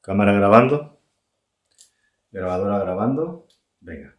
Cámara grabando. Grabadora grabando. Venga.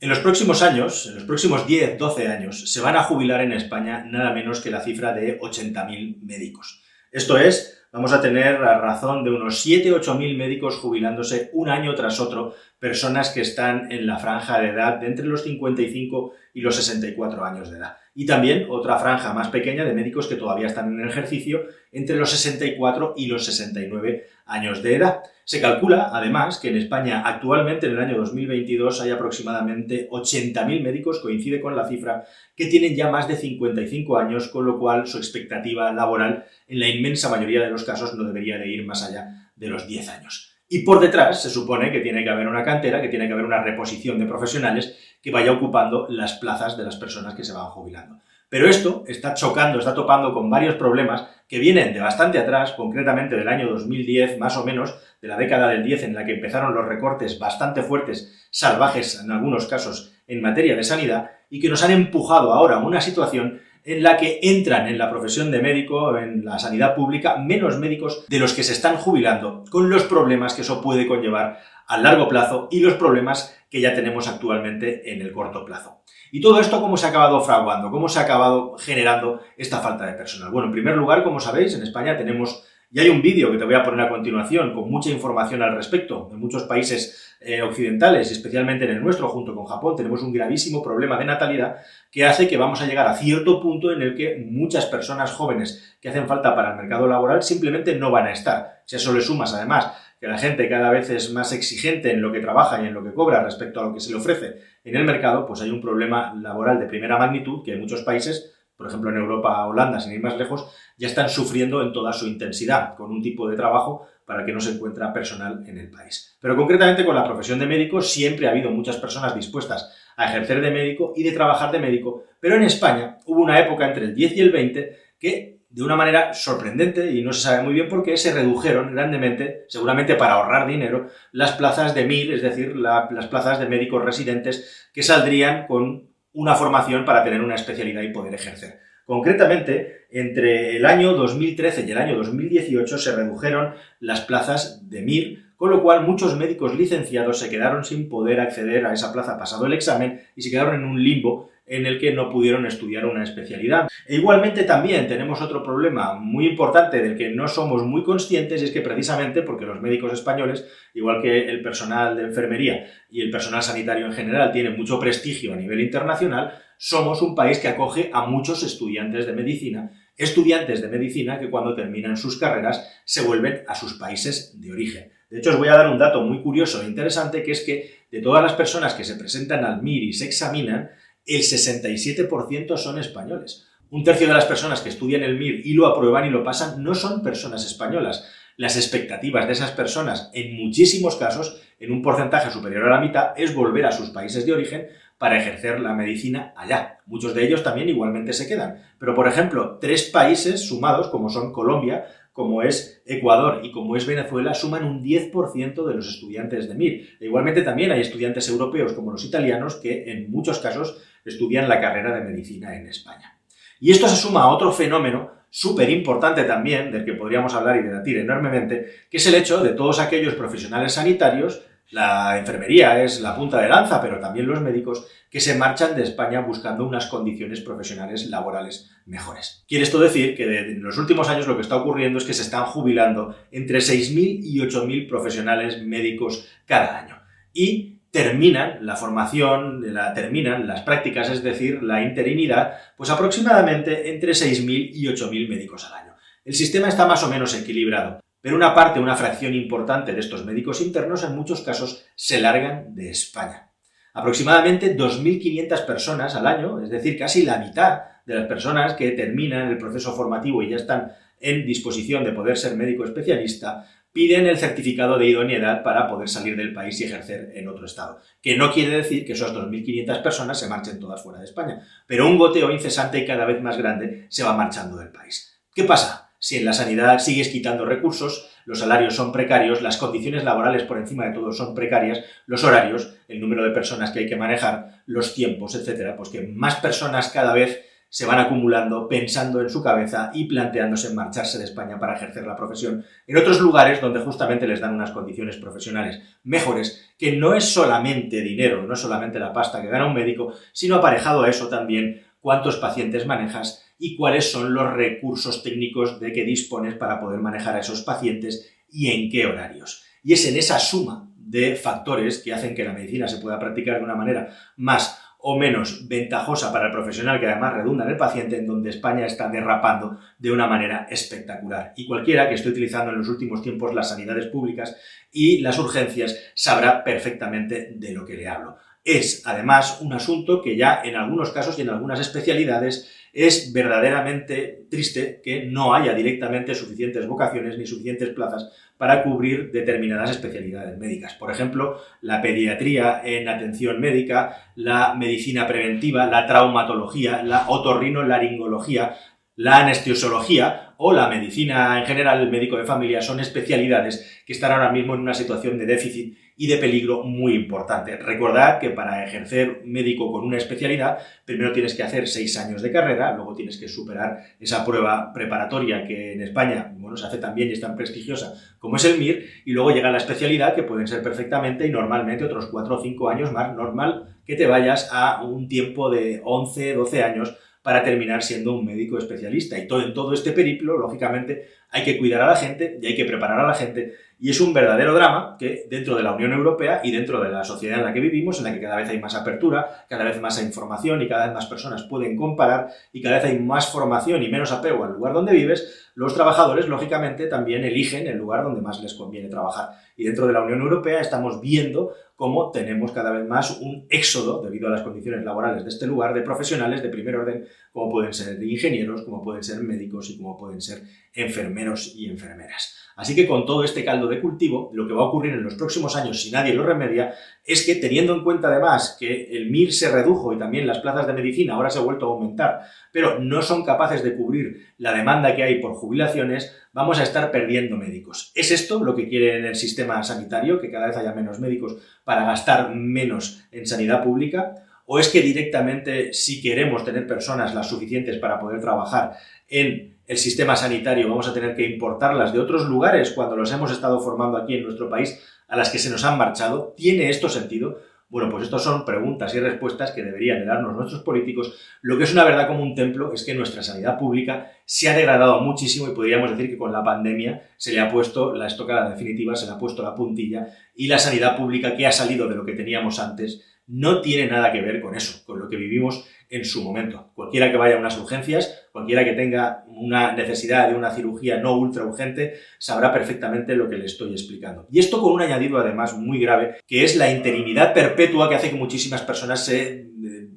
En los próximos años, en los próximos 10, 12 años, se van a jubilar en España nada menos que la cifra de 80.000 médicos. Esto es, vamos a tener a razón de unos 7, 8.000 médicos jubilándose un año tras otro, personas que están en la franja de edad de entre los 55 y los 64 años de edad. Y también otra franja más pequeña de médicos que todavía están en ejercicio entre los 64 y los 69 años de edad. Se calcula, además, que en España actualmente en el año 2022 hay aproximadamente 80.000 médicos, coincide con la cifra, que tienen ya más de 55 años, con lo cual su expectativa laboral en la inmensa mayoría de los casos no debería de ir más allá de los 10 años. Y por detrás se supone que tiene que haber una cantera, que tiene que haber una reposición de profesionales que vaya ocupando las plazas de las personas que se van jubilando. Pero esto está chocando, está topando con varios problemas que vienen de bastante atrás, concretamente del año 2010 más o menos, de la década del 10 en la que empezaron los recortes bastante fuertes, salvajes en algunos casos, en materia de sanidad, y que nos han empujado ahora a una situación en la que entran en la profesión de médico, en la sanidad pública, menos médicos de los que se están jubilando, con los problemas que eso puede conllevar a largo plazo y los problemas que ya tenemos actualmente en el corto plazo. Y todo esto, ¿cómo se ha acabado fraguando? ¿Cómo se ha acabado generando esta falta de personal? Bueno, en primer lugar, como sabéis, en España tenemos y hay un vídeo que te voy a poner a continuación con mucha información al respecto. En muchos países eh, occidentales, especialmente en el nuestro, junto con Japón, tenemos un gravísimo problema de natalidad que hace que vamos a llegar a cierto punto en el que muchas personas jóvenes que hacen falta para el mercado laboral simplemente no van a estar. Si a eso le sumas, además, que la gente cada vez es más exigente en lo que trabaja y en lo que cobra respecto a lo que se le ofrece en el mercado, pues hay un problema laboral de primera magnitud que en muchos países por ejemplo en Europa, Holanda, sin ir más lejos, ya están sufriendo en toda su intensidad con un tipo de trabajo para que no se encuentra personal en el país. Pero concretamente con la profesión de médico siempre ha habido muchas personas dispuestas a ejercer de médico y de trabajar de médico, pero en España hubo una época entre el 10 y el 20 que de una manera sorprendente y no se sabe muy bien por qué se redujeron grandemente, seguramente para ahorrar dinero, las plazas de MIR, es decir, las plazas de médicos residentes que saldrían con una formación para tener una especialidad y poder ejercer. Concretamente, entre el año 2013 y el año 2018 se redujeron las plazas de MIR, con lo cual muchos médicos licenciados se quedaron sin poder acceder a esa plaza pasado el examen y se quedaron en un limbo en el que no pudieron estudiar una especialidad. E igualmente también tenemos otro problema muy importante del que no somos muy conscientes y es que precisamente porque los médicos españoles, igual que el personal de enfermería y el personal sanitario en general, tienen mucho prestigio a nivel internacional, somos un país que acoge a muchos estudiantes de medicina, estudiantes de medicina que cuando terminan sus carreras se vuelven a sus países de origen. De hecho, os voy a dar un dato muy curioso e interesante, que es que de todas las personas que se presentan al MIR y se examinan, el 67% son españoles. Un tercio de las personas que estudian el MIR y lo aprueban y lo pasan no son personas españolas. Las expectativas de esas personas, en muchísimos casos, en un porcentaje superior a la mitad, es volver a sus países de origen para ejercer la medicina allá. Muchos de ellos también igualmente se quedan. Pero, por ejemplo, tres países sumados, como son Colombia, como es Ecuador y como es Venezuela, suman un 10% de los estudiantes de MIR. E igualmente también hay estudiantes europeos, como los italianos, que en muchos casos estudian la carrera de medicina en España. Y esto se suma a otro fenómeno súper importante también, del que podríamos hablar y debatir enormemente, que es el hecho de todos aquellos profesionales sanitarios, la enfermería es la punta de lanza, pero también los médicos, que se marchan de España buscando unas condiciones profesionales laborales mejores. Quiere esto decir que en los últimos años lo que está ocurriendo es que se están jubilando entre 6.000 y 8.000 profesionales médicos cada año. Y terminan la formación, la, terminan las prácticas, es decir, la interinidad, pues aproximadamente entre 6.000 y 8.000 médicos al año. El sistema está más o menos equilibrado, pero una parte, una fracción importante de estos médicos internos en muchos casos se largan de España. Aproximadamente 2.500 personas al año, es decir, casi la mitad de las personas que terminan el proceso formativo y ya están en disposición de poder ser médico especialista, piden el certificado de idoneidad para poder salir del país y ejercer en otro estado. Que no quiere decir que esas 2.500 personas se marchen todas fuera de España, pero un goteo incesante y cada vez más grande se va marchando del país. ¿Qué pasa? Si en la sanidad sigues quitando recursos, los salarios son precarios, las condiciones laborales por encima de todo son precarias, los horarios, el número de personas que hay que manejar, los tiempos, etcétera, pues que más personas cada vez se van acumulando pensando en su cabeza y planteándose marcharse de España para ejercer la profesión en otros lugares donde justamente les dan unas condiciones profesionales mejores, que no es solamente dinero, no es solamente la pasta que gana un médico, sino aparejado a eso también cuántos pacientes manejas y cuáles son los recursos técnicos de que dispones para poder manejar a esos pacientes y en qué horarios. Y es en esa suma de factores que hacen que la medicina se pueda practicar de una manera más o menos ventajosa para el profesional que además redunda en el paciente, en donde España está derrapando de una manera espectacular. Y cualquiera que esté utilizando en los últimos tiempos las sanidades públicas y las urgencias sabrá perfectamente de lo que le hablo. Es además un asunto que ya en algunos casos y en algunas especialidades es verdaderamente triste que no haya directamente suficientes vocaciones ni suficientes plazas para cubrir determinadas especialidades médicas. Por ejemplo, la pediatría en atención médica, la medicina preventiva, la traumatología, la otorrinolaringología, la anestesiología o la medicina en general, el médico de familia, son especialidades que están ahora mismo en una situación de déficit y de peligro muy importante. Recordad que para ejercer médico con una especialidad, primero tienes que hacer seis años de carrera, luego tienes que superar esa prueba preparatoria que en España bueno, se hace tan bien y es tan prestigiosa como es el MIR, y luego llega la especialidad que pueden ser perfectamente y normalmente otros cuatro o cinco años más normal que te vayas a un tiempo de 11, 12 años para terminar siendo un médico especialista. Y todo, en todo este periplo, lógicamente, hay que cuidar a la gente y hay que preparar a la gente. Y es un verdadero drama que dentro de la Unión Europea y dentro de la sociedad en la que vivimos, en la que cada vez hay más apertura, cada vez más información y cada vez más personas pueden comparar y cada vez hay más formación y menos apego al lugar donde vives, los trabajadores, lógicamente, también eligen el lugar donde más les conviene trabajar. Y dentro de la Unión Europea estamos viendo cómo tenemos cada vez más un éxodo, debido a las condiciones laborales de este lugar, de profesionales de primer orden, como pueden ser ingenieros, como pueden ser médicos y como pueden ser enfermeros y enfermeras. Así que con todo este caldo de cultivo, lo que va a ocurrir en los próximos años, si nadie lo remedia, es que teniendo en cuenta además que el MIR se redujo y también las plazas de medicina ahora se ha vuelto a aumentar, pero no son capaces de cubrir la demanda que hay por jubilaciones, vamos a estar perdiendo médicos. ¿Es esto lo que quiere en el sistema sanitario, que cada vez haya menos médicos para gastar menos en sanidad pública? ¿O es que directamente si queremos tener personas las suficientes para poder trabajar en el sistema sanitario, vamos a tener que importarlas de otros lugares cuando los hemos estado formando aquí en nuestro país, a las que se nos han marchado. ¿Tiene esto sentido? Bueno, pues estas son preguntas y respuestas que deberían darnos nuestros políticos. Lo que es una verdad como un templo es que nuestra sanidad pública se ha degradado muchísimo y podríamos decir que con la pandemia se le ha puesto la estocada definitiva, se le ha puesto la puntilla y la sanidad pública que ha salido de lo que teníamos antes no tiene nada que ver con eso, con lo que vivimos en su momento. Cualquiera que vaya a unas urgencias, cualquiera que tenga una necesidad de una cirugía no ultra urgente, sabrá perfectamente lo que le estoy explicando. Y esto con un añadido además muy grave, que es la interinidad perpetua que hace que muchísimas personas se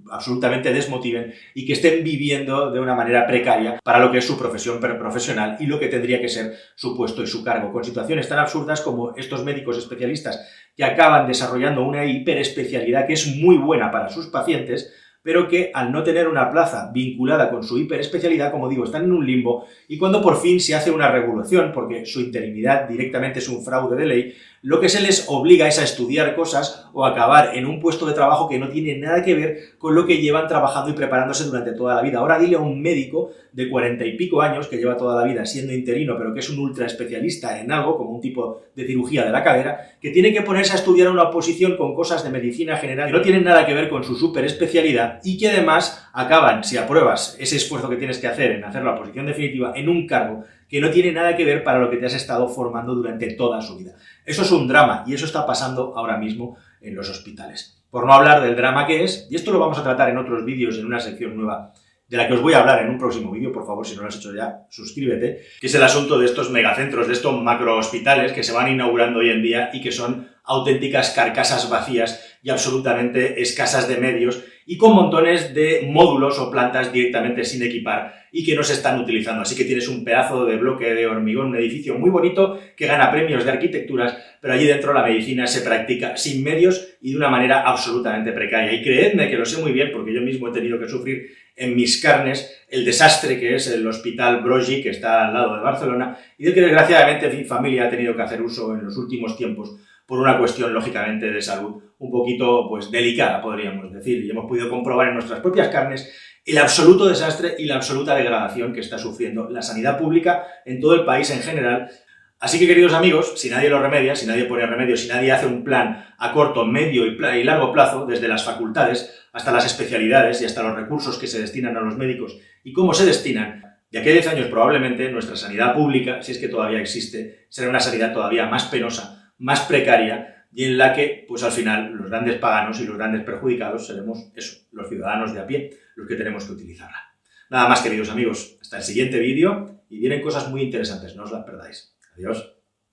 absolutamente desmotiven y que estén viviendo de una manera precaria para lo que es su profesión profesional y lo que tendría que ser su puesto y su cargo, con situaciones tan absurdas como estos médicos especialistas que acaban desarrollando una hiperespecialidad que es muy buena para sus pacientes, pero que al no tener una plaza vinculada con su hiperespecialidad, como digo, están en un limbo y cuando por fin se hace una regulación, porque su interinidad directamente es un fraude de ley, lo que se les obliga es a estudiar cosas o acabar en un puesto de trabajo que no tiene nada que ver con lo que llevan trabajando y preparándose durante toda la vida. Ahora dile a un médico de cuarenta y pico años, que lleva toda la vida siendo interino, pero que es un ultra especialista en algo, como un tipo de cirugía de la cadera, que tiene que ponerse a estudiar una oposición con cosas de medicina general que no tienen nada que ver con su super especialidad y que además acaban, si apruebas ese esfuerzo que tienes que hacer en hacer la oposición definitiva, en un cargo que no tiene nada que ver para lo que te has estado formando durante toda su vida. Eso es un drama y eso está pasando ahora mismo en los hospitales. Por no hablar del drama que es, y esto lo vamos a tratar en otros vídeos en una sección nueva de la que os voy a hablar en un próximo vídeo, por favor, si no lo has hecho ya, suscríbete, que es el asunto de estos megacentros, de estos macrohospitales que se van inaugurando hoy en día y que son auténticas carcasas vacías y absolutamente escasas de medios y con montones de módulos o plantas directamente sin equipar y que no se están utilizando. Así que tienes un pedazo de bloque de hormigón, un edificio muy bonito que gana premios de arquitecturas, pero allí dentro la medicina se practica sin medios y de una manera absolutamente precaria. Y creedme que lo sé muy bien porque yo mismo he tenido que sufrir en mis carnes el desastre que es el Hospital Brogi, que está al lado de Barcelona, y del que desgraciadamente mi familia ha tenido que hacer uso en los últimos tiempos por una cuestión, lógicamente, de salud un poquito pues, delicada, podríamos decir. Y hemos podido comprobar en nuestras propias carnes el absoluto desastre y la absoluta degradación que está sufriendo la sanidad pública en todo el país en general. Así que, queridos amigos, si nadie lo remedia, si nadie pone remedio, si nadie hace un plan a corto, medio y, largo plazo, desde las facultades hasta las especialidades y hasta los recursos que se destinan a los médicos y cómo se destinan, de aquí a 10 años probablemente nuestra sanidad pública, si es que todavía existe, será una sanidad todavía más penosa, más precaria y en la que, pues al final, los grandes paganos y los grandes perjudicados seremos eso, los ciudadanos de a pie, los que tenemos que utilizarla. Nada más, queridos amigos, hasta el siguiente vídeo y vienen cosas muy interesantes, no os las perdáis. Adiós.